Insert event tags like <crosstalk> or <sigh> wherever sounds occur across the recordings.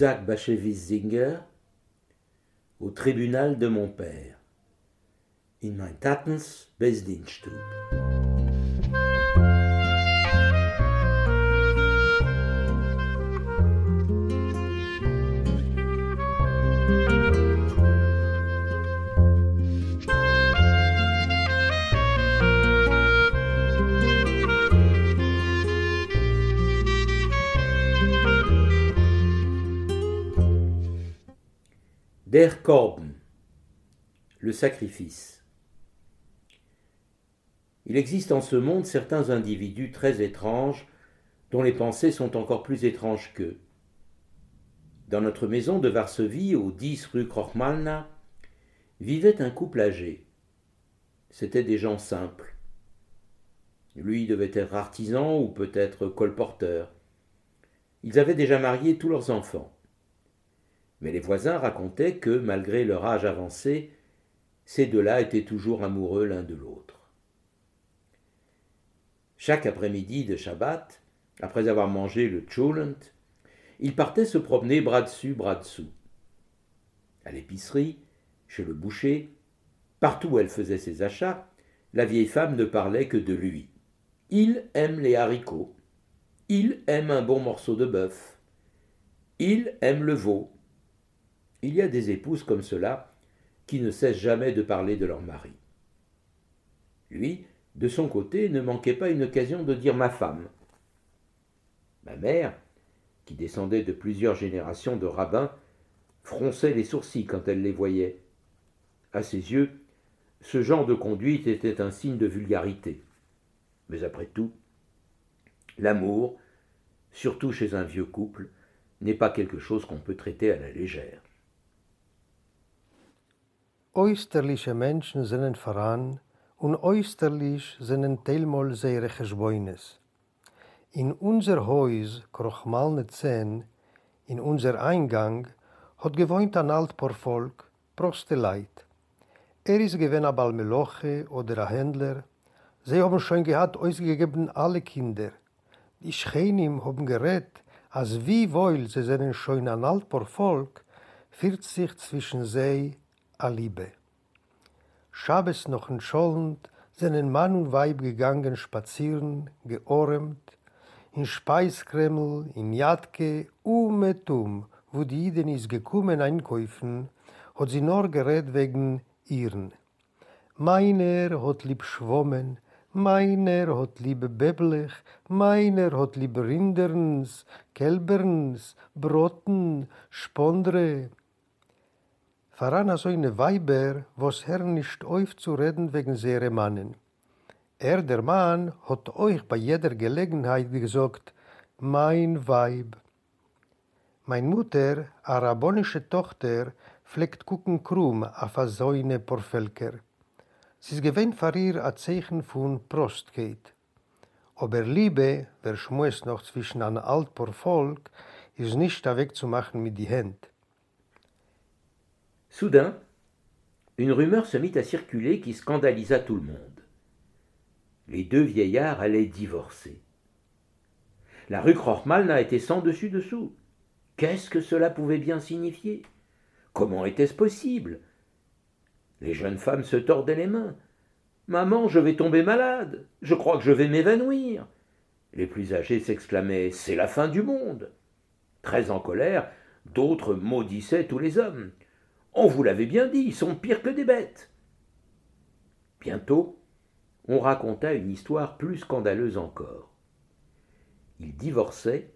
Isaac Bashevis Zinger au tribunal de mon père. In mein Tatens Besdienststube. Der Korben, le sacrifice. Il existe en ce monde certains individus très étranges dont les pensées sont encore plus étranges qu'eux. Dans notre maison de Varsovie, au 10 rue Krochmalna, vivait un couple âgé. C'étaient des gens simples. Lui devait être artisan ou peut-être colporteur. Ils avaient déjà marié tous leurs enfants. Mais les voisins racontaient que, malgré leur âge avancé, ces deux-là étaient toujours amoureux l'un de l'autre. Chaque après-midi de Shabbat, après avoir mangé le tchoulent, ils partaient se promener bras dessus, bras dessous. À l'épicerie, chez le boucher, partout où elle faisait ses achats, la vieille femme ne parlait que de lui. Il aime les haricots. Il aime un bon morceau de bœuf. Il aime le veau. Il y a des épouses comme cela qui ne cessent jamais de parler de leur mari. Lui, de son côté, ne manquait pas une occasion de dire ma femme. Ma mère, qui descendait de plusieurs générations de rabbins, fronçait les sourcils quand elle les voyait. À ses yeux, ce genre de conduite était un signe de vulgarité. Mais après tout, l'amour, surtout chez un vieux couple, n'est pas quelque chose qu'on peut traiter à la légère. Oysterliche Menschen sind voran und oysterlich sind teilmal seine Geschwoines. In unser Haus, Krochmalne 10, in unser Eingang, hat gewohnt ein Altporvolk, Proste Leid. Er ist gewesen ein Balmeloche oder ein Händler. Sie haben schon gehabt ausgegeben alle Kinder. Die Schenim haben gerät, als wie wohl sie sind schon ein Altporvolk, führt sich zwischen sie a Liebe. Schabes noch entscholend, sind ein Mann und Weib gegangen spazieren, geormt, in Speiskreml, in Jadke, umetum, wo die Iden ist gekommen einkäufen, hat sie nur gerät wegen ihren. Meiner hat lieb schwommen, meiner hat lieb beblich, meiner hat lieb Rinderns, Kälberns, Broten, Spondre, voran so eine Weiber, was Herr nicht aufzureden wegen seiner Mannen. Er, der Mann, hat euch bei jeder Gelegenheit gesagt, mein Weib. Mein Mutter, a rabbonische Tochter, pflegt gucken krumm auf a so eine Porfelker. Sie ist gewähnt für ihr a Zeichen von Prostkeit. Aber Liebe, wer schmues noch zwischen einem Altporvolk, ist nicht da wegzumachen mit die Hände. Soudain, une rumeur se mit à circuler qui scandalisa tout le monde. Les deux vieillards allaient divorcer. La rue n'a été sans dessus dessous. Qu'est-ce que cela pouvait bien signifier? Comment était-ce possible? Les jeunes femmes se tordaient les mains. Maman, je vais tomber malade. Je crois que je vais m'évanouir. Les plus âgés s'exclamaient C'est la fin du monde. Très en colère, d'autres maudissaient tous les hommes. On vous l'avait bien dit, ils sont pires que des bêtes. Bientôt, on raconta une histoire plus scandaleuse encore. Ils divorçaient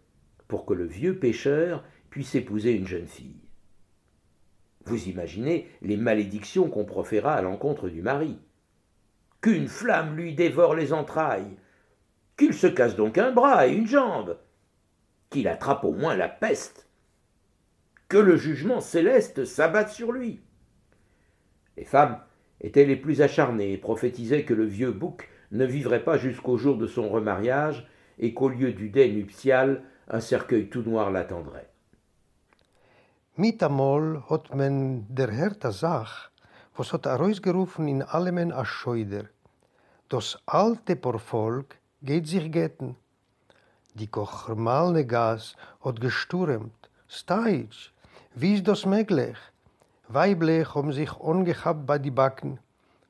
pour que le vieux pêcheur puisse épouser une jeune fille. Vous imaginez les malédictions qu'on proféra à l'encontre du mari. Qu'une flamme lui dévore les entrailles, qu'il se casse donc un bras et une jambe, qu'il attrape au moins la peste, que le jugement céleste s'abatte sur lui. Les femmes étaient les plus acharnées et prophétisaient que le vieux bouc ne vivrait pas jusqu'au jour de son remariage et qu'au lieu du dé nuptial, un cercueil tout noir l'attendrait. Mitamol hat men der Herr Sach, was hat herausgerufen in allemen a Scheuder. Das alte Porvolk geht sich getten. Die Kochermalne Gas hat gesturmt, Steitsch, wie ist das möglich? Weiblich haben sich angehabt bei die Backen.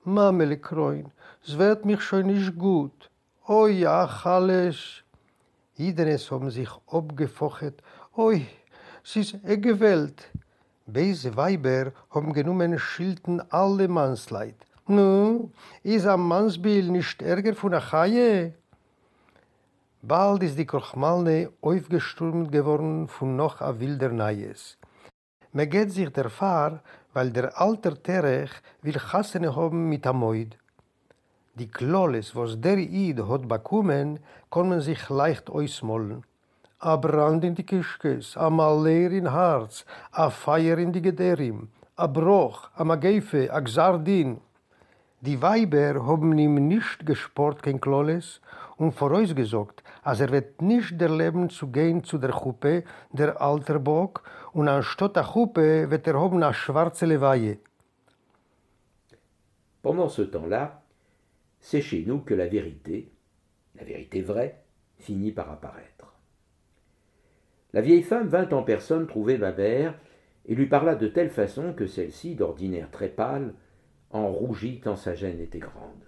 Mamele Kroin, es wird mich schon nicht gut. Oi, ja, alles. Idenes haben sich abgefocht. Oi, es ist eine Gewalt. Beise Weiber haben genommen Schilden alle Mannsleid. Nu, ist ein Mannsbild nicht ärger von der Haie? Bald ist die Kochmalne aufgestürmt geworden von noch a wilder Neues. Me geht sich der Fahr, weil der alter Terech will Chassene haben mit Amoid. Die Kloles, was der Id hat bekommen, können sich leicht ausmollen. A Brand in die Kischkes, a Maler in Harz, a Feier in die Gederim, a Broch, a Mageife, a Gzardin. Die Weiber haben ihm nicht gesport kein Kloles und vorausgesagt, als er wird nicht der Leben zu gehen zu der Chuppe, der alter Bock, Pendant ce temps-là, c'est chez nous que la vérité, la vérité vraie, finit par apparaître. La vieille femme vint en personne trouver ma et lui parla de telle façon que celle-ci, d'ordinaire très pâle, en rougit tant sa gêne était grande.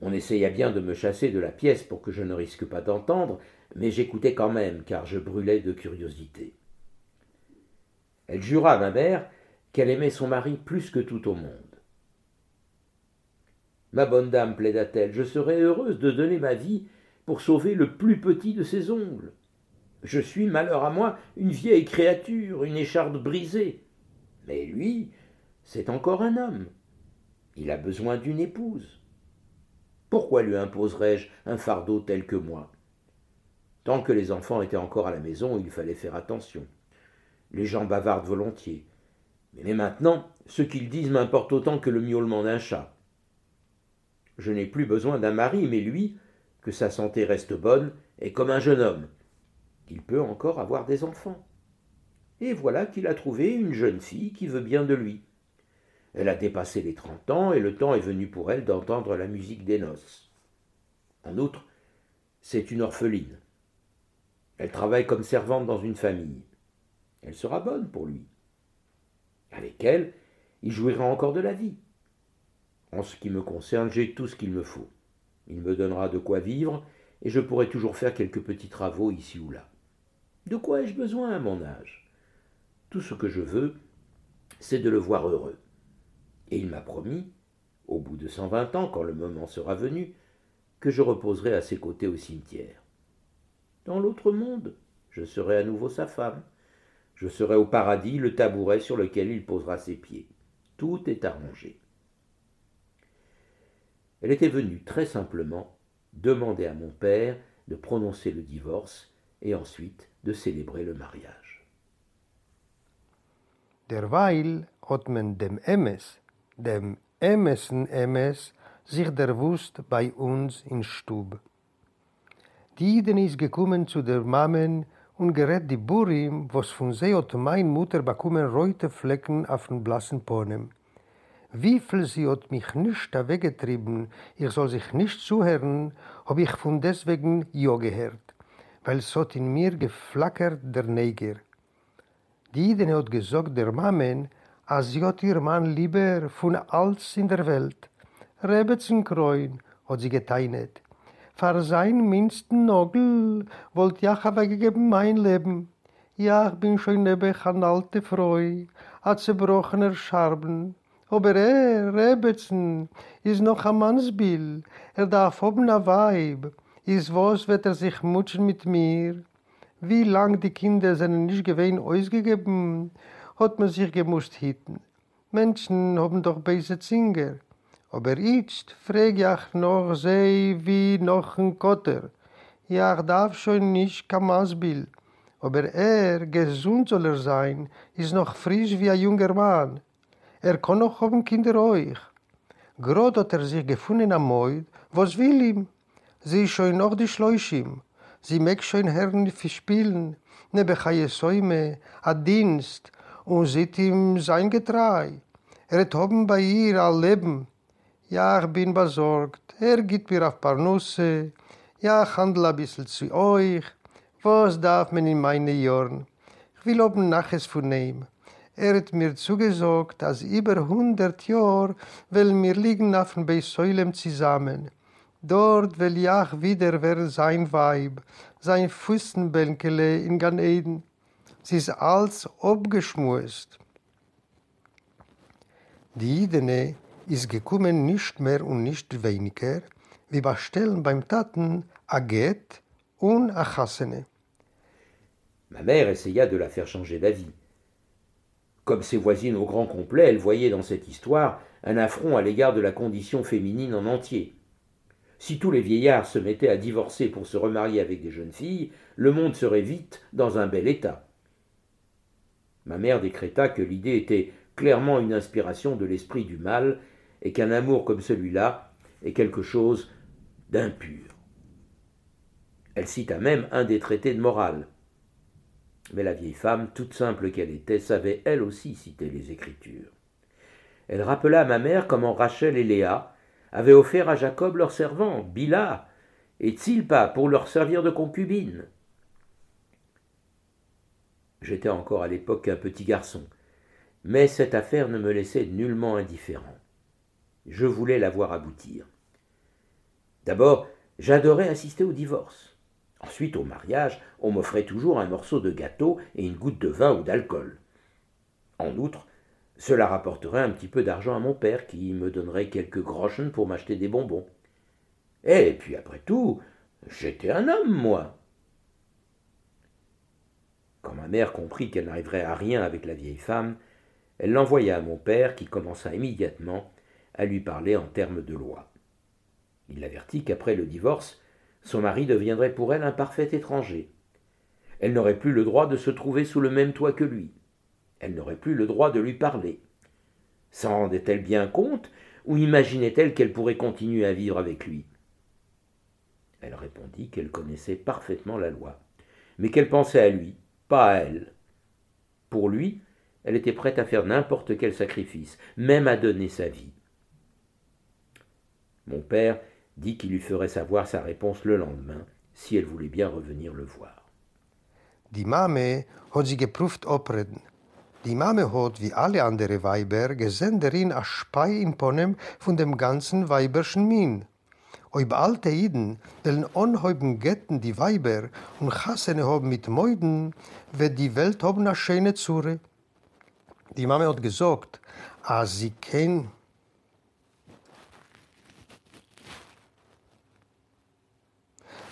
On essaya bien de me chasser de la pièce pour que je ne risque pas d'entendre, mais j'écoutais quand même, car je brûlais de curiosité. Elle jura à ma mère qu'elle aimait son mari plus que tout au monde. Ma bonne dame, plaida-t-elle, je serais heureuse de donner ma vie pour sauver le plus petit de ses ongles. Je suis, malheur à moi, une vieille créature, une écharde brisée. Mais lui, c'est encore un homme. Il a besoin d'une épouse. Pourquoi lui imposerais-je un fardeau tel que moi? Tant que les enfants étaient encore à la maison, il fallait faire attention. Les gens bavardent volontiers. Mais maintenant, ce qu'ils disent m'importe autant que le miaulement d'un chat. Je n'ai plus besoin d'un mari, mais lui, que sa santé reste bonne, est comme un jeune homme. Il peut encore avoir des enfants. Et voilà qu'il a trouvé une jeune fille qui veut bien de lui. Elle a dépassé les trente ans et le temps est venu pour elle d'entendre la musique des noces. En outre, c'est une orpheline. Elle travaille comme servante dans une famille. Elle sera bonne pour lui. Avec elle, il jouira encore de la vie. En ce qui me concerne, j'ai tout ce qu'il me faut. Il me donnera de quoi vivre, et je pourrai toujours faire quelques petits travaux ici ou là. De quoi ai-je besoin à mon âge? Tout ce que je veux, c'est de le voir heureux. Et il m'a promis, au bout de cent vingt ans, quand le moment sera venu, que je reposerai à ses côtés au cimetière. Dans l'autre monde, je serai à nouveau sa femme. Je serai au paradis le tabouret sur lequel il posera ses pieds. Tout est arrangé. Elle était venue très simplement demander à mon père de prononcer le divorce et ensuite de célébrer le mariage. Derweil hat man dem Emes dem Emes, sich der Wust bei uns in Stub. Die Iden ist gekommen zu der Mammen und gerät die Burim, was von sie hat mein Mutter bekommen reute Flecken auf den blassen Ponem. Wie viel sie hat mich nicht weggetrieben, ich soll sich nicht zuhören, hab ich von deswegen ja gehört, weil es hat in mir geflackert der Neger. Die Iden hat gesagt der Mammen, als sie hat ihr Mann lieber von alles in der Welt. Rebetzenkreun hat sie geteinet. Für sein minsten Nogel wollt ja weggegeben mein Leben. Ja, ich bin schon nebe an alte Freu, a zerbrochener Scharben. Aber er, Rebetzen, ist noch ein Mannsbild. Er darf oben a Weib. Ist was, wird er sich mutschen mit mir? Wie lang die Kinder sind nicht gewesen ausgegeben? hat man sich gemusst hitten. Menschen haben doch böse Zinger. Aber jetzt frag ich noch sie wie noch ein Kotter. Ich darf schon nicht kein Maßbild. Aber er, gesund soll er sein, ist noch frisch wie ein junger Mann. Er kann noch haben Kinder euch. Grad hat er sich gefunden am Mäut, was will ihm? Sie ist schon noch die Schläuschim. Sie mag schon Herren verspielen, nebechaie Säume, a Dienst, und sieht ihm sein Getrei. Er hat oben bei ihr all Leben. Ja, ich bin besorgt. Er gibt mir auf paar Nüsse. Ja, ich handle ein bisschen zu euch. Was darf man in meine Jorn? Ich will oben naches vernehmen. Er hat mir zugesagt, dass über hundert Jahr will mir liegen auf dem Beisäulem zusammen. Dort will Jach wieder wer sein Weib, sein Fußenbänkele in Gan Eden. Sie ist alles abgeschmust. Die Idene Ma mère essaya de la faire changer d'avis. Comme ses voisines au grand complet, elle voyait dans cette histoire un affront à l'égard de la condition féminine en entier. Si tous les vieillards se mettaient à divorcer pour se remarier avec des jeunes filles, le monde serait vite dans un bel état. Ma mère décréta que l'idée était clairement une inspiration de l'esprit du mal, et qu'un amour comme celui-là est quelque chose d'impur. Elle cita même un des traités de morale. Mais la vieille femme, toute simple qu'elle était, savait elle aussi citer les Écritures. Elle rappela à ma mère comment Rachel et Léa avaient offert à Jacob leurs servants, Bila et Tsilpa, pour leur servir de concubine. J'étais encore à l'époque un petit garçon, mais cette affaire ne me laissait nullement indifférent. Je voulais la voir aboutir. D'abord, j'adorais assister au divorce. Ensuite, au mariage, on m'offrait toujours un morceau de gâteau et une goutte de vin ou d'alcool. En outre, cela rapporterait un petit peu d'argent à mon père qui me donnerait quelques groschen pour m'acheter des bonbons. Et puis après tout, j'étais un homme, moi. Quand ma mère comprit qu'elle n'arriverait à rien avec la vieille femme, elle l'envoya à mon père, qui commença immédiatement à lui parler en termes de loi. Il l'avertit qu'après le divorce, son mari deviendrait pour elle un parfait étranger. Elle n'aurait plus le droit de se trouver sous le même toit que lui. Elle n'aurait plus le droit de lui parler. S'en rendait-elle bien compte, ou imaginait-elle qu'elle pourrait continuer à vivre avec lui? Elle répondit qu'elle connaissait parfaitement la loi, mais qu'elle pensait à lui, pas à elle. Pour lui, elle était prête à faire n'importe quel sacrifice, même à donner sa vie. Mon père dit qu'il lui ferait savoir sa réponse le lendemain, si elle voulait bien revenir le voir. Die Mame hat sie geprüft opreden. Die Mame hat, wie alle andere Weiber, gesehen darin a Spei in Ponem von dem ganzen weiberschen Min. Ob alte Iden, deren unheuben Getten die Weiber und Chassene haben mit Meuden, wird die Welt haben a schöne Zure. Die Mama hat gesagt, als sie kein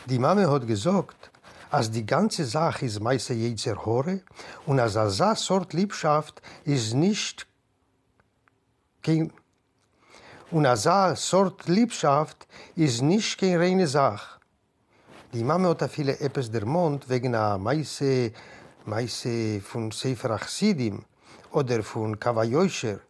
Die Mama hat gesagt, als die ganze Sache ist meiste jetzer Hore und als a sa Sort Liebschaft ist nicht kein und a sa Sort Liebschaft ist nicht kein reine Sach. Die Mama hat viele Eppes der Mond wegen a meise meise von Sefer Achsidim, oder von Kavajoischer.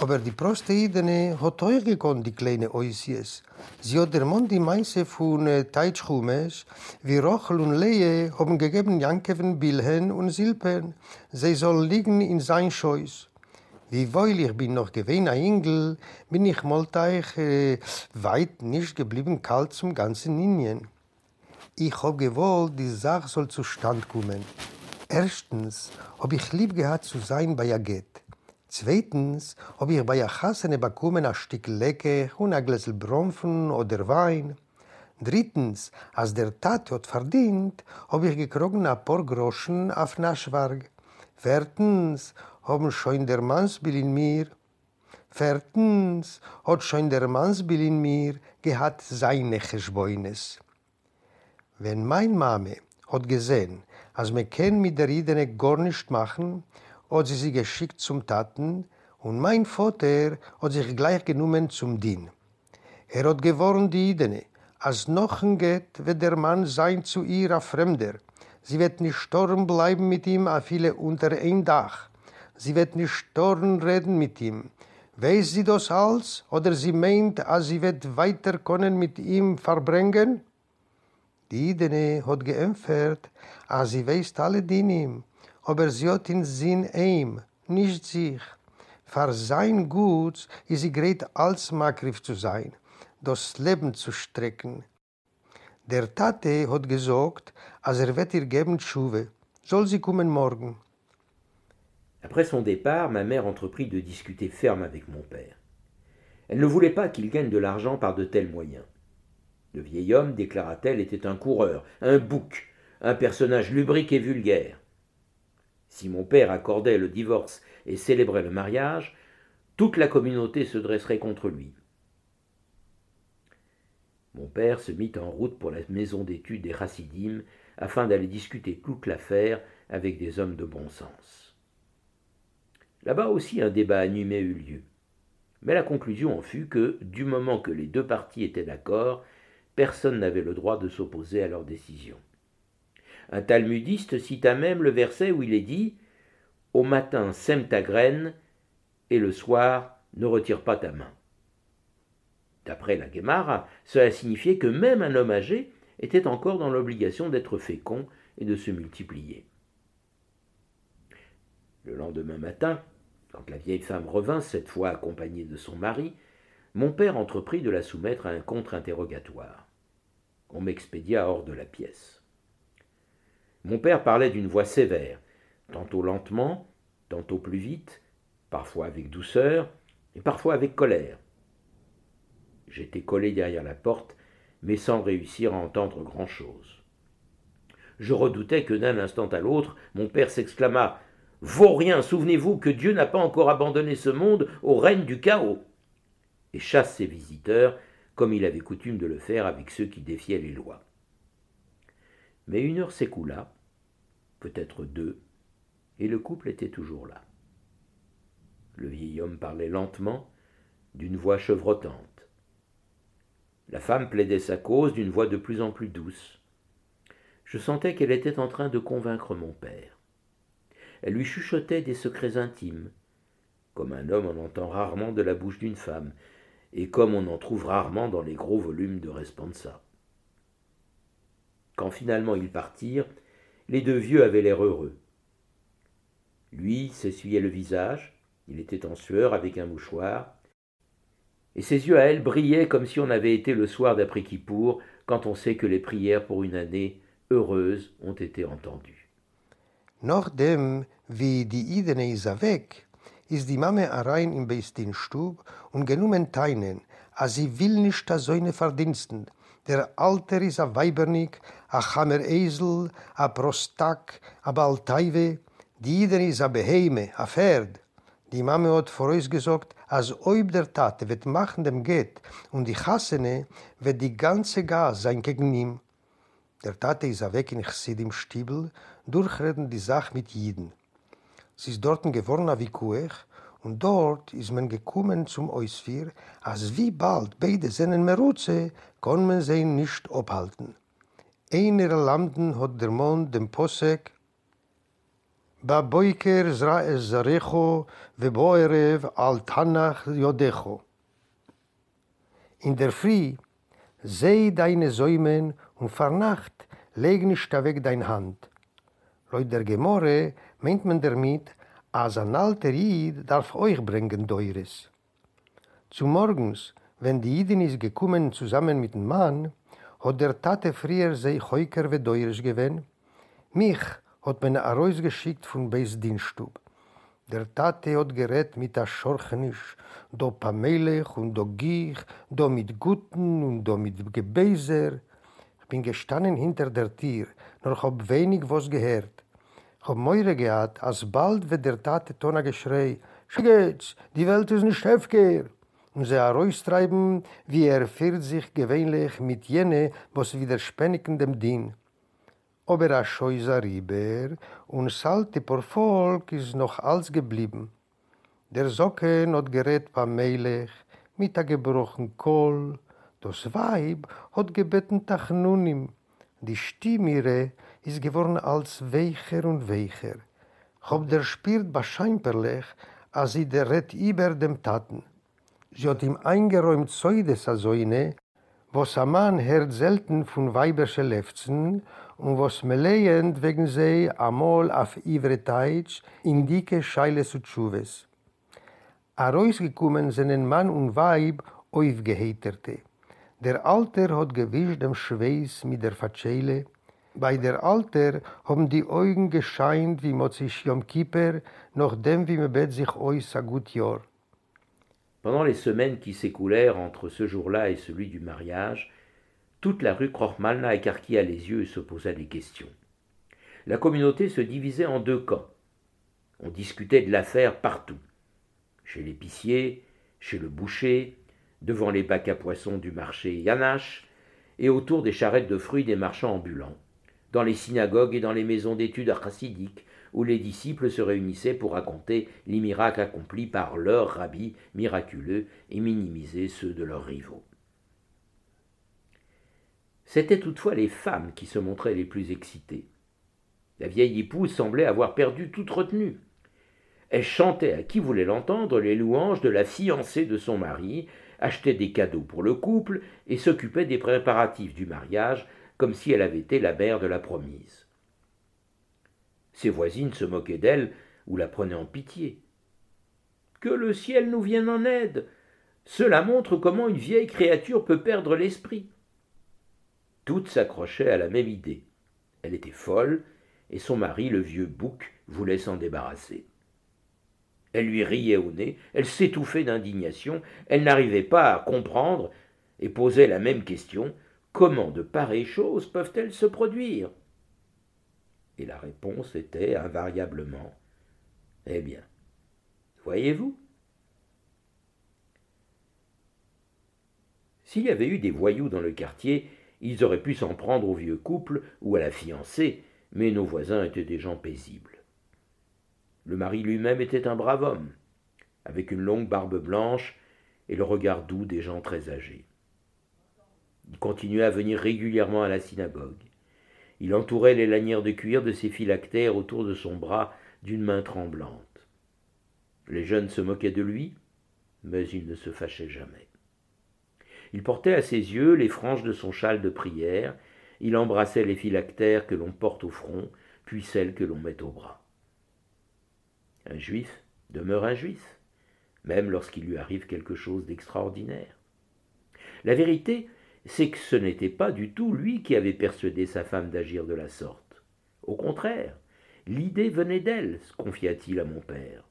Aber die Prosteidene hat euch gekonnt, die kleine Oisies. Sie hat der Mond die Meise von äh, Teitschchumes, wie Rochel und Lehe haben gegeben Jankeven Bilhen und Silpen. Sie soll liegen in sein Scheus. Wie wohl ich bin noch gewesen ein Engel, bin ich molteich äh, weit nicht geblieben kalt zum ganzen Indien. Ich hab gewollt, die Sache soll zustand kommen. Erstens hab ich lieb gehabt zu sein bei Aget. Zweitens hab ich bei Achassene bekommen ein Stück Lecke und ein Gläsel Bromfen oder Wein. Drittens, als der Tat hat verdient, hab ich gekrogen ein paar Groschen auf Naschwarg. Viertens, haben schon der Mannsbill in mir. Viertens, hat schon der Mannsbill in mir gehabt seine Geschbeunes. Wenn mein Mame hat gesehen, als man kann mit der Idene gar nicht machen, hat sie sie geschickt zum Taten und mein Vater hat sich gleich genommen zum Dien. Er hat geworren die Idene, als noch ein geht, wird der Mann sein zu ihr ein Fremder. Sie wird nicht storn bleiben mit ihm, a viele unter ein Dach. Sie wird nicht storn reden mit ihm. Weiß sie das alles, oder sie meint, als sie wird weiter können mit ihm verbringen? Die Idene hat geämpfert, als sie weiß alle Dinim, aber sie hat in Sinn ihm, nicht sich. Für sein Gut ist sie gerät als Magriff zu sein, das Leben zu strecken. Der Tate hat gesagt, als er wird ihr geben. Soll sie kommen morgen? Après son départ, ma mère entreprit de discuter ferme avec mon père. Elle ne voulait pas qu'il gagne de l'argent par de tels moyens. Le vieil homme, déclara-t-elle, était un coureur, un bouc, un personnage lubrique et vulgaire. Si mon père accordait le divorce et célébrait le mariage, toute la communauté se dresserait contre lui. Mon père se mit en route pour la maison d'études des Chassidim afin d'aller discuter toute l'affaire avec des hommes de bon sens. Là-bas aussi un débat animé eut lieu. Mais la conclusion en fut que, du moment que les deux parties étaient d'accord, personne n'avait le droit de s'opposer à leur décision. Un talmudiste cita même le verset où il est dit Au matin sème ta graine, et le soir ne retire pas ta main. D'après la Guémara, cela signifiait que même un homme âgé était encore dans l'obligation d'être fécond et de se multiplier. Le lendemain matin, quand la vieille femme revint, cette fois accompagnée de son mari, mon père entreprit de la soumettre à un contre-interrogatoire. On m'expédia hors de la pièce. Mon père parlait d'une voix sévère, tantôt lentement, tantôt plus vite, parfois avec douceur et parfois avec colère. J'étais collé derrière la porte, mais sans réussir à entendre grand-chose. Je redoutais que d'un instant à l'autre, mon père s'exclama Vaurien, souvenez-vous que Dieu n'a pas encore abandonné ce monde au règne du chaos et chasse ses visiteurs, comme il avait coutume de le faire avec ceux qui défiaient les lois. Mais une heure s'écoula, peut-être deux, et le couple était toujours là. Le vieil homme parlait lentement, d'une voix chevrotante. La femme plaidait sa cause d'une voix de plus en plus douce. Je sentais qu'elle était en train de convaincre mon père. Elle lui chuchotait des secrets intimes, comme un homme en entend rarement de la bouche d'une femme, et comme on en trouve rarement dans les gros volumes de Responsa. Quand finalement ils partirent, les deux vieux avaient l'air heureux. Lui s'essuyait le visage, il était en sueur avec un mouchoir, et ses yeux à elle brillaient comme si on avait été le soir d'après Kippour, quand on sait que les prières pour une année heureuse ont été entendues. Wie die Idene die Mame im Stub und genommen teinen, sie will nicht a soine verdiensten. Der Alter is a Weibernik, a Hammer Esel, a Prostak, a Balteive, die Idene is a Beheime, a Pferd. Die Mame hat vor gesagt, als ob der Tate wird machen dem geht und die Chassene wird die ganze Gas sein gegen ihm. Der Tate ist weg in Chsid im Stiebel, durchreden die Sache mit Jiden. Sie ist dort geworden wie Kuech und dort ist man gekommen zum Eusfir, als wie bald beide seinen Merutze kann man sie nicht abhalten. Einer Landen hat der Mond dem Posek בבויקר זרע זרעךו ובערב על תנח יודךו. In der Früh seh deine Säumen und vernacht leg nicht weg dein Hand. Leut der Gemorre meint man damit, als ein alter Jid darf euch bringen Deures. Zu morgens, wenn die Jidin ist gekommen zusammen mit dem Mann, hat der Tate früher sei Heuker wie Deures gewinn, mich hat ein Reus geschickt von Beis Dienststub. Der Tate hat gerät mit der Schorchenisch, do Pamelech und do Gich, do mit Guten und do mit Gebeiser. Ich bin gestanden hinter der Tür, nur hab wenig was gehört. Ich hab Meure gehad, als bald wird der Tate Tona geschrei, Schigets, die Welt ist nicht heftiger. Und sie heraustreiben, wie er führt sich gewöhnlich mit jene, was widerspennigen dem Dien. aber a scheuser Rieber und salte por Volk is noch als geblieben. Der Socke not gerät pa Melech mit a gebrochen Kohl, das Weib hat gebeten Tachnunim, die Stimmire is geworden als weicher und weicher. Hob der spielt wahrscheinlich, als sie der Rett über dem Taten. Sie hat ihm eingeräumt Zeudes a Soine, was a Mann hört selten von weibersche Lefzen und was me lehend wegen sei amol auf ivre Teitsch in dike Scheile zu Tschuves. A reus gekommen sind ein Mann und Weib aufgeheterte. Der Alter hat gewischt dem Schweiß mit der Fatschele. Bei der Alter haben die Augen gescheint wie Mozich Yom Kippur, nachdem wie man bet sich ois a gut Jahr. Pendant les semaines qui s'écoulèrent entre ce jour-là et celui du mariage, toute la rue Krochmalna écarquilla les yeux et se posa des questions. La communauté se divisait en deux camps. On discutait de l'affaire partout. Chez l'épicier, chez le boucher, devant les bacs à poissons du marché Yanash, et autour des charrettes de fruits des marchands ambulants, dans les synagogues et dans les maisons d'études chassidiques, où les disciples se réunissaient pour raconter les miracles accomplis par leurs rabbis miraculeux et minimiser ceux de leurs rivaux. C'étaient toutefois les femmes qui se montraient les plus excitées. La vieille épouse semblait avoir perdu toute retenue. Elle chantait à qui voulait l'entendre les louanges de la fiancée de son mari, achetait des cadeaux pour le couple et s'occupait des préparatifs du mariage comme si elle avait été la mère de la promise. Ses voisines se moquaient d'elle ou la prenaient en pitié. Que le ciel nous vienne en aide. Cela montre comment une vieille créature peut perdre l'esprit. Toutes s'accrochaient à la même idée. Elle était folle, et son mari, le vieux bouc, voulait s'en débarrasser. Elle lui riait au nez, elle s'étouffait d'indignation, elle n'arrivait pas à comprendre et posait la même question comment de pareilles choses peuvent-elles se produire? Et la réponse était invariablement Eh bien, voyez-vous S'il y avait eu des voyous dans le quartier, ils auraient pu s'en prendre au vieux couple ou à la fiancée, mais nos voisins étaient des gens paisibles. Le mari lui-même était un brave homme, avec une longue barbe blanche et le regard doux des gens très âgés. Il continuait à venir régulièrement à la synagogue. Il entourait les lanières de cuir de ses phylactères autour de son bras d'une main tremblante. Les jeunes se moquaient de lui, mais il ne se fâchait jamais. Il portait à ses yeux les franges de son châle de prière, il embrassait les phylactères que l'on porte au front, puis celles que l'on met au bras. Un juif demeure un juif, même lorsqu'il lui arrive quelque chose d'extraordinaire. La vérité, c'est que ce n'était pas du tout lui qui avait persuadé sa femme d'agir de la sorte. Au contraire, l'idée venait d'elle, confia-t-il à mon père.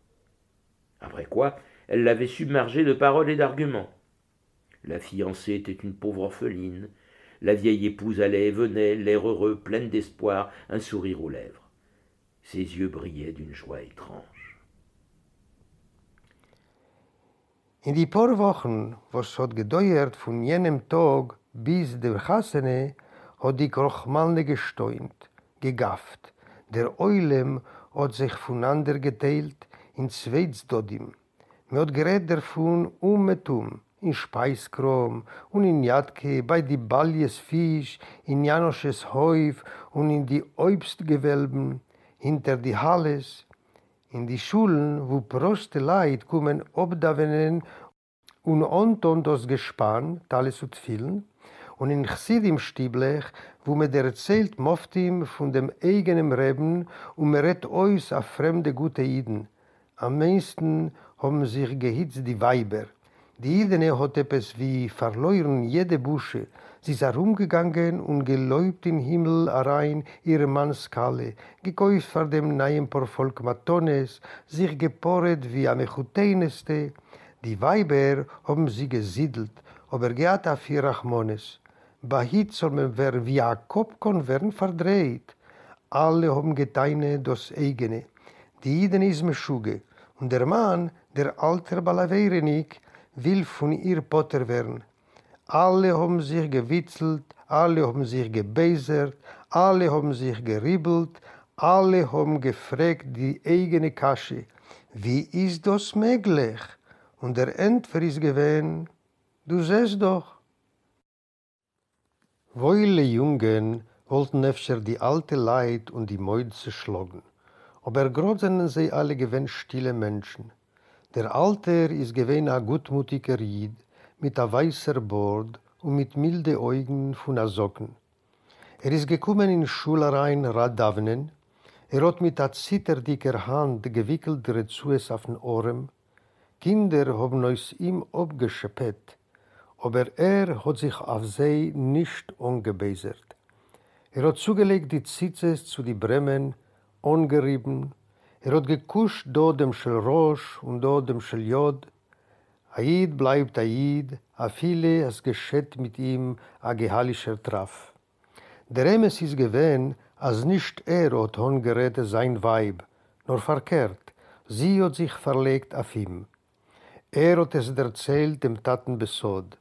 Après quoi, elle l'avait submergé de paroles et d'arguments. La fiancée était une pauvre orpheline, la vieille épouse allait et venait, l'air heureux, pleine d'espoir, un sourire aux lèvres. Ses yeux brillaient d'une joie étrange. In die paar Wochen, was hat von jenem bis der Hasene, hat die Krochmalne gesteunt, gegafft. Der Eulem hat sich voneinander geteilt in zwei Dodim. Man hat gerät davon um mit um, in Speiskrom und in Jadke, bei die Baljes Fisch, in Janosches Häuf und in die Obstgewölben, hinter die Halles, in die Schulen, wo proste Leid kommen obdavenen und Anton das Gespann, Tales und Tfilen, und in Chsidim Stieblech, wo mir der erzählt Moftim von dem eigenen Reben und mir rett euch a fremde gute Iden. Am meisten haben sich gehitzt die Weiber. Die Idene hat etwas wie verloren jede Busche, Sie ist herumgegangen und geläubt in Himmel rein ihre Mannskalle, gekäuft vor dem neuen Porvolk Matones, sich geporret wie am Echuteineste. Die Weiber haben sie gesiedelt, aber gehat auf ihr Rachmones. Bahit soll man wer wie Jakob kon werden verdreht. Alle haben geteine das eigene. Die Iden ist Meschuge. Und der Mann, der alter Balaverenik, will von ihr Potter werden. Alle haben sich gewitzelt, alle haben sich gebesert, alle haben sich geribbelt, alle haben gefragt die eigene Kasche, wie ist das möglich? Und der Entfer ist gewesen, du siehst doch. Woile Jungen wollten öfter die alte Leid und die Mäuze schlagen, aber grad sind sie alle gewesen stille Menschen. Der Alter ist gewesen ein gutmütiger Ried, mit a weißer Bord und mit milde Augen von a Socken. Er ist gekommen in Schulerein Radavnen, er hat mit a zitterdicker Hand gewickelt Rezues auf den Ohren, Kinder haben aus ihm abgeschöpft, aber er hat sich auf sie nicht angebesert. Er hat zugelegt die Zitzes zu die Bremen, angerieben, er hat gekuscht do dem Schel Rosh und do dem Schel Jod. Aid bleibt Aid, a viele es geschett mit ihm a gehalischer Traf. Der Emes ist gewähn, als nicht er hat hongerät sein Weib, nur verkehrt, sie hat sich verlegt auf ihm. Er hat es erzählt dem Taten Besod.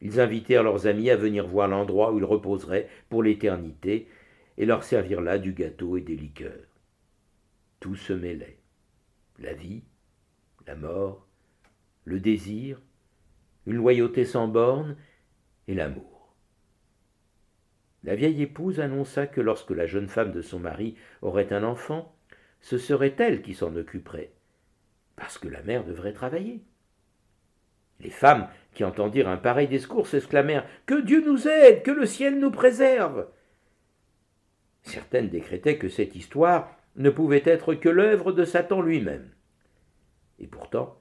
Ils invitèrent leurs amis à venir voir l'endroit où ils reposeraient pour l'éternité et leur servirent là du gâteau et des liqueurs. Tout se mêlait. La vie, la mort, le désir, une loyauté sans bornes et l'amour. La vieille épouse annonça que lorsque la jeune femme de son mari aurait un enfant, ce serait elle qui s'en occuperait, parce que la mère devrait travailler. Les femmes qui entendirent un pareil discours s'exclamèrent Que Dieu nous aide, que le ciel nous préserve. Certaines décrétaient que cette histoire ne pouvait être que l'œuvre de Satan lui-même. Et pourtant,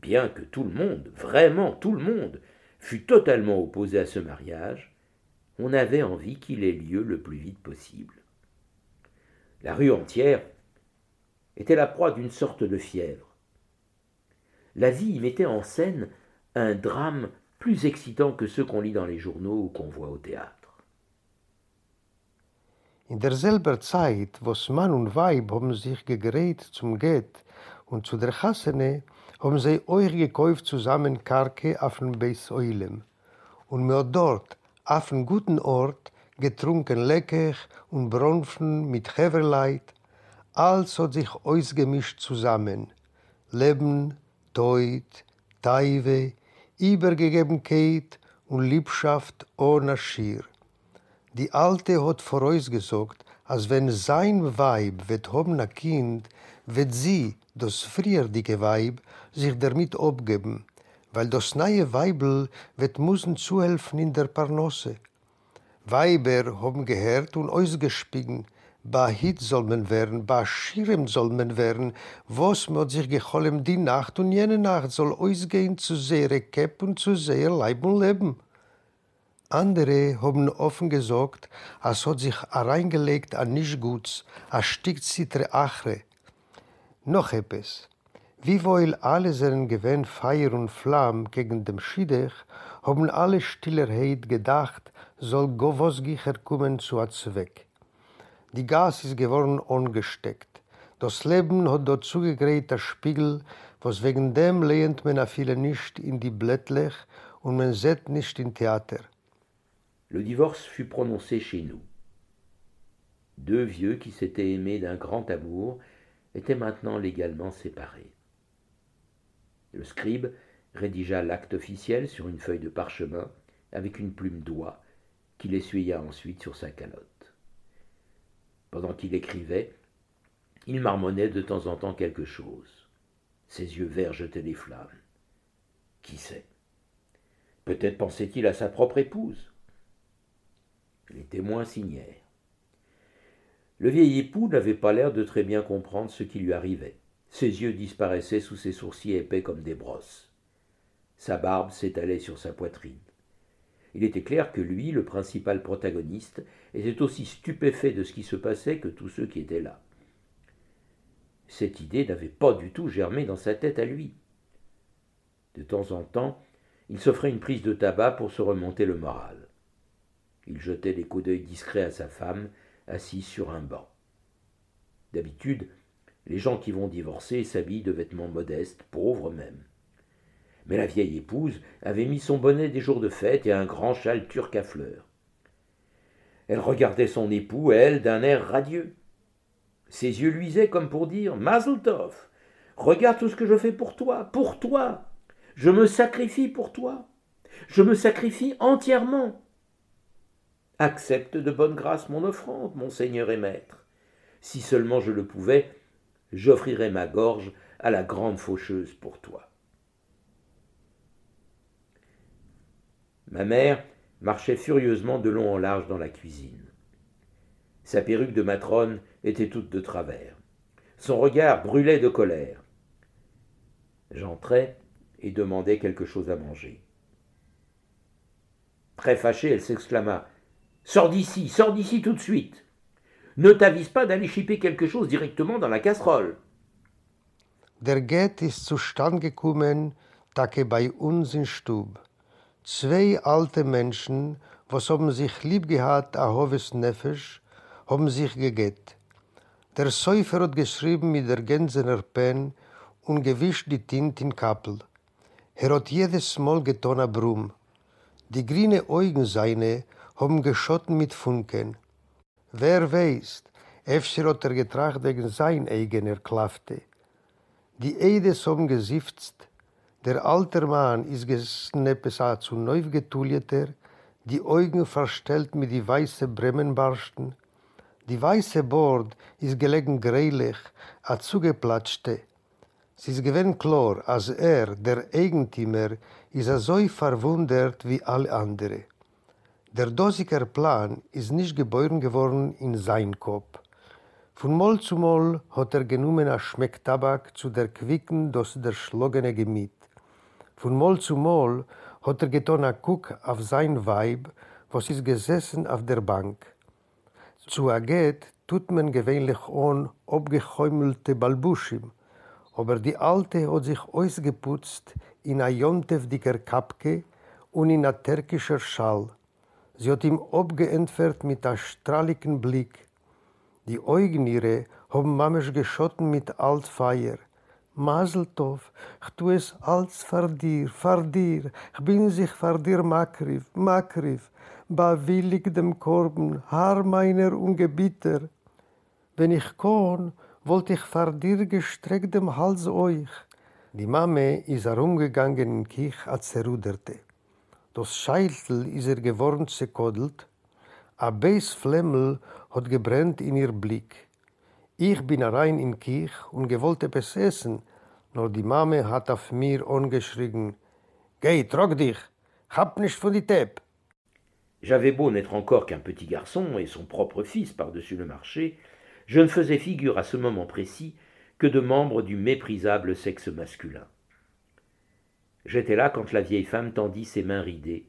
bien que tout le monde, vraiment tout le monde, fût totalement opposé à ce mariage, on avait envie qu'il ait lieu le plus vite possible. La rue entière était la proie d'une sorte de fièvre. La vie y mettait en scène un drame plus excitant que ceux qu'on lit dans les journaux ou qu'on voit au théâtre. In derselber Zeit, wo's Mann und Weib haben sich gegräht zum Gett und zu der Chassene, haben sie euch gekauft zusammen Karke auf dem Beis Eulem. Und mir dort, auf einem guten Ort, getrunken Lecker und Bronfen mit Heverleit, alles hat sich ausgemischt zusammen. Leben, Teut, Teive, Übergegebenkeit und Liebschaft ohne Schier. Die Alte hat vor uns gesagt, als wenn sein Weib wird haben ein Kind, wird sie, das früher dicke Weib, sich damit abgeben, weil das neue Weibel wird müssen zuhelfen in der Parnosse. Weiber haben gehört und ausgespiegen, Bahit soll man werden, Bashirem soll man werden, was mod sich gecholem die Nacht und jene Nacht soll ausgehen zu sehr Kepp und zu sehr Leib und Leben. Andere haben offen gesagt, als hat sich reingelegt an Nichtguts, a Stück Zitre Achre. Noch etwas. Wiewohl alle seinen Gewinn Feier und Flamm gegen dem Schiedech, haben alle Stillerheit gedacht, soll Govosgicher kommen zu Zweck. Die Gas ist geworden ungesteckt. Das Leben hat dort zugegräht der Spiegel, was wegen dem lehnt man a viele nicht in die und nicht in Theater. Le divorce fut prononcé chez nous. Deux vieux qui s'étaient aimés d'un grand amour étaient maintenant légalement séparés. Le scribe rédigea l'acte officiel sur une feuille de parchemin avec une plume d'oie qu'il essuya ensuite sur sa calotte. Pendant qu'il écrivait, il marmonnait de temps en temps quelque chose. Ses yeux verts jetaient des flammes. Qui sait? Peut-être pensait-il à sa propre épouse. Les témoins signèrent. Le vieil époux n'avait pas l'air de très bien comprendre ce qui lui arrivait. Ses yeux disparaissaient sous ses sourcils épais comme des brosses. Sa barbe s'étalait sur sa poitrine. Il était clair que lui, le principal protagoniste, était aussi stupéfait de ce qui se passait que tous ceux qui étaient là. Cette idée n'avait pas du tout germé dans sa tête à lui. De temps en temps, il s'offrait une prise de tabac pour se remonter le moral. Il jetait des coups d'œil discrets à sa femme, assise sur un banc. D'habitude, les gens qui vont divorcer s'habillent de vêtements modestes, pauvres même. Mais la vieille épouse avait mis son bonnet des jours de fête et un grand châle turc à fleurs. Elle regardait son époux, elle, d'un air radieux. Ses yeux luisaient comme pour dire Mazeltov, regarde tout ce que je fais pour toi, pour toi. Je me sacrifie pour toi. Je me sacrifie entièrement. Accepte de bonne grâce mon offrande, mon Seigneur et Maître. Si seulement je le pouvais, j'offrirais ma gorge à la grande faucheuse pour toi. Ma mère marchait furieusement de long en large dans la cuisine. Sa perruque de matrone était toute de travers. Son regard brûlait de colère. J'entrai et demandai quelque chose à manger. Très fâchée, elle s'exclama Sors d'ici, sors d'ici tout de suite. Ne t'avise pas d'aller chipper quelque chose directement dans la casserole. Der ist gekommen, bei uns in Stub. Zwei alte Menschen, was haben sich lieb gehabt, a hoves Nefesh, haben sich geget. Der Säufer hat geschrieben mit der Gänsener Pen und gewischt die Tint in Kappel. Er hat jedes Mal getan a Brum. Die grüne Augen seine haben geschotten mit Funken. Wer weiß, efter hat er getracht wegen sein eigener Klafte. Die Eides haben gesifzt, der alte Mann ist gesneppes a zu neu getuljeter, die Augen verstellt mit die weiße Bremenbarsten, die weiße Bord ist gelegen gräulich, a zugeplatschte. Es ist gewinn klar, als er, der Eigentümer, ist er so verwundert wie alle andere. Der Dosiker Plan ist nicht geboren geworden in sein Kopf. Von Mal zu Mal hat er genommen a Schmeck Tabak zu der Quicken das der schlogene Gemüt. Von Mal zu Mal hat er getan a Guck auf sein Weib, was ist gesessen auf der Bank. Zu a Get tut man gewöhnlich an abgehäumelte Balbuschim, aber die Alte hat sich ausgeputzt in a jontevdicker Kapke und in a türkischer Schal. Sie hat ihm abgeentfert mit a strahligen Blick. Die Augen ihre haben mamisch geschotten mit alt Feier. Maseltov, ich tu es als vor dir, vor dir, ich bin sich vor dir makriv, makriv, bewillig dem Korben, Haar meiner Ungebieter. Wenn ich kann, wollte ich vor dir gestreckt dem Hals euch. Die Mame ist herumgegangen in Kich, als er ruderte. Das Scheitel ist er geworden zerkodelt, a Beis Flemmel hat gebrennt in ihr Blick. Ich bin rein in Kich und gewollte besessen, nur die Mame hat auf mir Geh, trock dich, hab nicht von die Tepp. J'avais beau n'être encore qu'un petit garçon et son propre fils par-dessus le marché, je ne faisais figure à ce moment précis que de membre du méprisable sexe masculin. J'étais là quand la vieille femme tendit ses mains ridées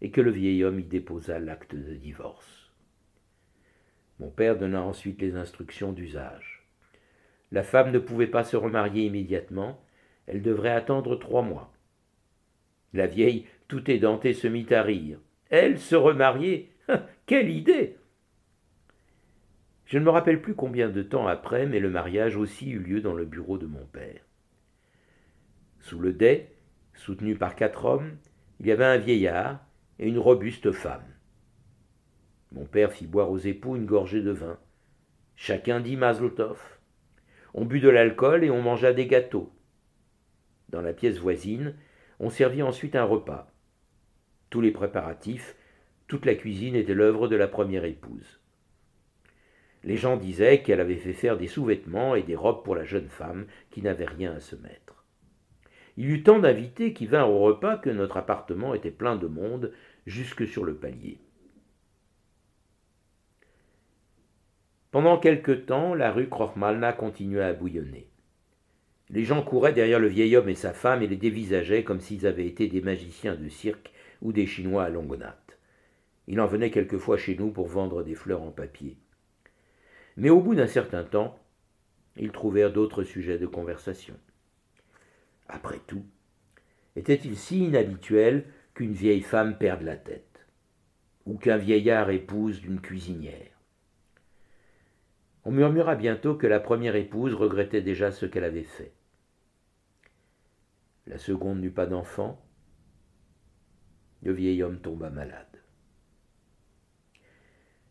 et que le vieil homme y déposa l'acte de divorce. Mon père donna ensuite les instructions d'usage. La femme ne pouvait pas se remarier immédiatement, elle devrait attendre trois mois. La vieille, tout édentée, se mit à rire. Elle se remarier <laughs> Quelle idée Je ne me rappelle plus combien de temps après, mais le mariage aussi eut lieu dans le bureau de mon père. Sous le dais, soutenu par quatre hommes, il y avait un vieillard et une robuste femme. Mon père fit boire aux époux une gorgée de vin. Chacun dit Mazlotov. On but de l'alcool et on mangea des gâteaux. Dans la pièce voisine, on servit ensuite un repas. Tous les préparatifs, toute la cuisine était l'œuvre de la première épouse. Les gens disaient qu'elle avait fait faire des sous-vêtements et des robes pour la jeune femme qui n'avait rien à se mettre. Il y eut tant d'invités qui vinrent au repas que notre appartement était plein de monde jusque sur le palier. Pendant quelque temps, la rue Krochmalna continua à bouillonner. Les gens couraient derrière le vieil homme et sa femme et les dévisageaient comme s'ils avaient été des magiciens de cirque ou des Chinois à longue. Il en venait quelquefois chez nous pour vendre des fleurs en papier. Mais au bout d'un certain temps, ils trouvèrent d'autres sujets de conversation. Après tout, était-il si inhabituel qu'une vieille femme perde la tête, ou qu'un vieillard épouse d'une cuisinière? On murmura bientôt que la première épouse regrettait déjà ce qu'elle avait fait. La seconde n'eut pas d'enfant. Le vieil homme tomba malade.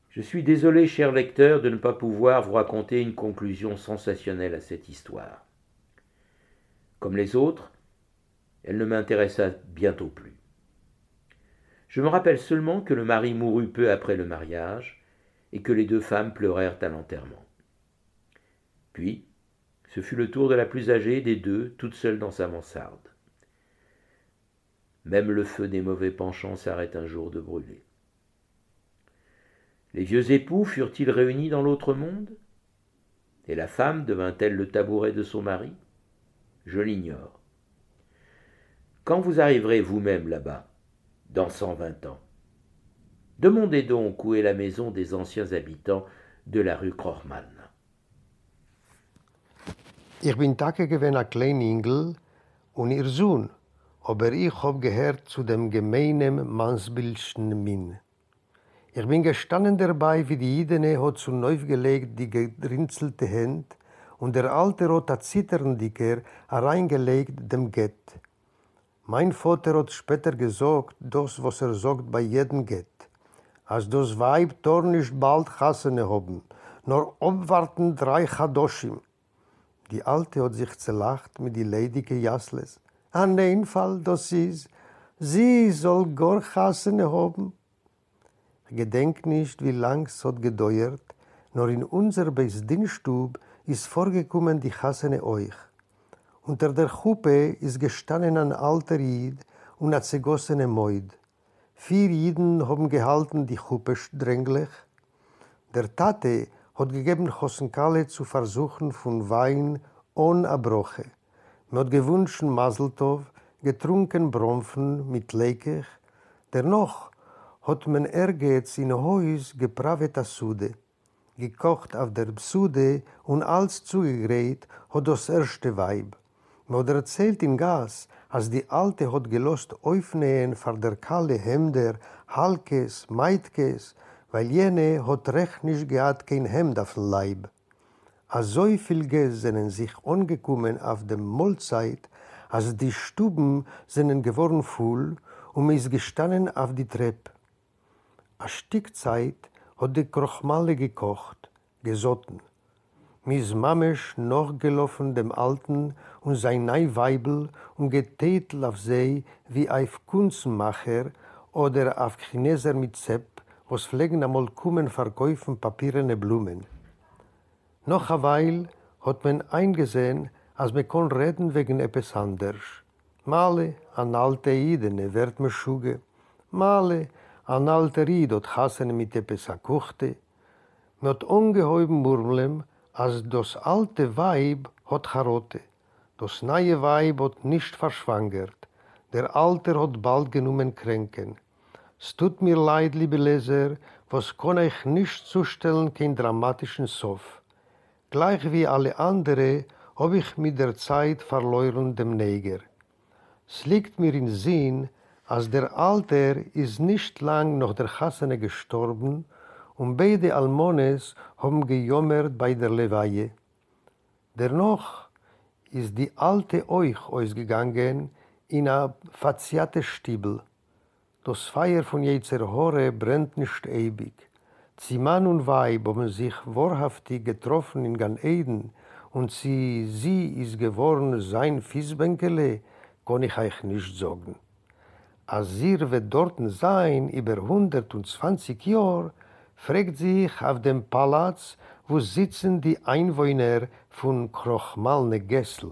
Je suis désolé, cher lecteur, de ne pas pouvoir vous raconter une conclusion sensationnelle à cette histoire. Comme les autres, elle ne m'intéressa bientôt plus. Je me rappelle seulement que le mari mourut peu après le mariage et que les deux femmes pleurèrent à l'enterrement. Puis, ce fut le tour de la plus âgée des deux, toute seule dans sa mansarde. Même le feu des mauvais penchants s'arrête un jour de brûler. Les vieux époux furent-ils réunis dans l'autre monde? Et la femme devint-elle le tabouret de son mari? Je l'ignore. Quand vous arriverez vous-même là-bas, dans cent vingt ans, demandez donc où est la maison des anciens habitants de la rue Krochmann. Ich bin Tage gewesen ein kleiner Engel und ihr Sohn, aber ich hab gehört zu dem gemeinen Mannsbildschen Min. Ich bin gestanden dabei, wie die Idene hat zu neu gelegt die gedrinzelte Hand und der alte rote Zitterndicker hereingelegt dem Gett. Mein Vater hat später gesagt, das, was er sagt bei jedem Gett. Als das Weib dort nicht bald Hassene haben, nur abwarten drei Chadoshim. Die Alte hat sich zerlacht mit die ledige Jasles. An den Fall, das ist, sie soll gar Hassene haben. Ich gedenk nicht, wie lang es hat gedauert, nur in unser Beisdienststub ist vorgekommen die Hassene euch. Unter der Chuppe ist gestanden ein alter Jid und ein zegossene Moid. Vier Jiden haben gehalten die Chuppe dränglich. Der Tate hat gegeben Chosenkale zu versuchen von Wein ohne Abroche. Man hat gewünscht Maseltov, getrunken Bromfen mit Leikech. Dennoch hat man ergeht in Häus gepravet a Sude. Gekocht auf der Sude und alles zugegräht hat das erste Weib. Man hat erzählt in Gas, als die Alte hat gelost aufnähen vor der kalle Hemder, Halkes, Meitkes, weil jene hat recht nicht gehabt kein Hemd auf dem Leib. Als so viel Gäste sich angekommen auf dem Mahlzeit, als die Stuben sind geworden voll und ist gestanden auf die Treppe. A Stück Zeit hat die Krochmale gekocht, gesotten. Mis Mamesch noch gelaufen dem Alten und sein Neiweibel und getätelt auf sie wie auf Kunstmacher oder auf Chineser mit Zepp, was pflegen einmal kommen verkäufen papierene Blumen. Noch eine Weile hat man eingesehen, als man kann reden wegen etwas anderes. Male an alte Idene wird man schuge, male an alte Ried hat hassen mit etwas akuchte, mit ungeheuben Murmeln, als das alte Weib hat charote. Das neue Weib hat nicht verschwangert. Der Alte hat bald genommen kränken. Es tut mir leid, liebe Leser, was kann ich nicht zustellen, kein dramatischen Sof. Gleich wie alle andere habe ich mit der Zeit verloren dem Neger. Es liegt mir in Sinn, als der Alter ist nicht lang nach der Hasene gestorben und beide Almones haben gejommert bei der Leweihe. Dennoch ist die alte euch ausgegangen in a faziate Stiebel. Das Feuer von jezer Hore brennt nicht ewig. Sie Mann und Weib haben sich wahrhaftig getroffen in Gan Eden und sie, sie ist geworden sein Fiesbänkele, kann ich euch nicht sagen. Als sie wird dort sein über 120 Jahre, fragt sich auf dem Palaz, wo sitzen die Einwohner von Krochmalne Gessel.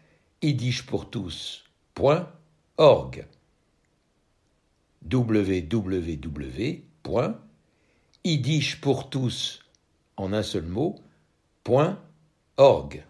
www.idishpourtous.org www.idishpourtous en un seul mot, .org.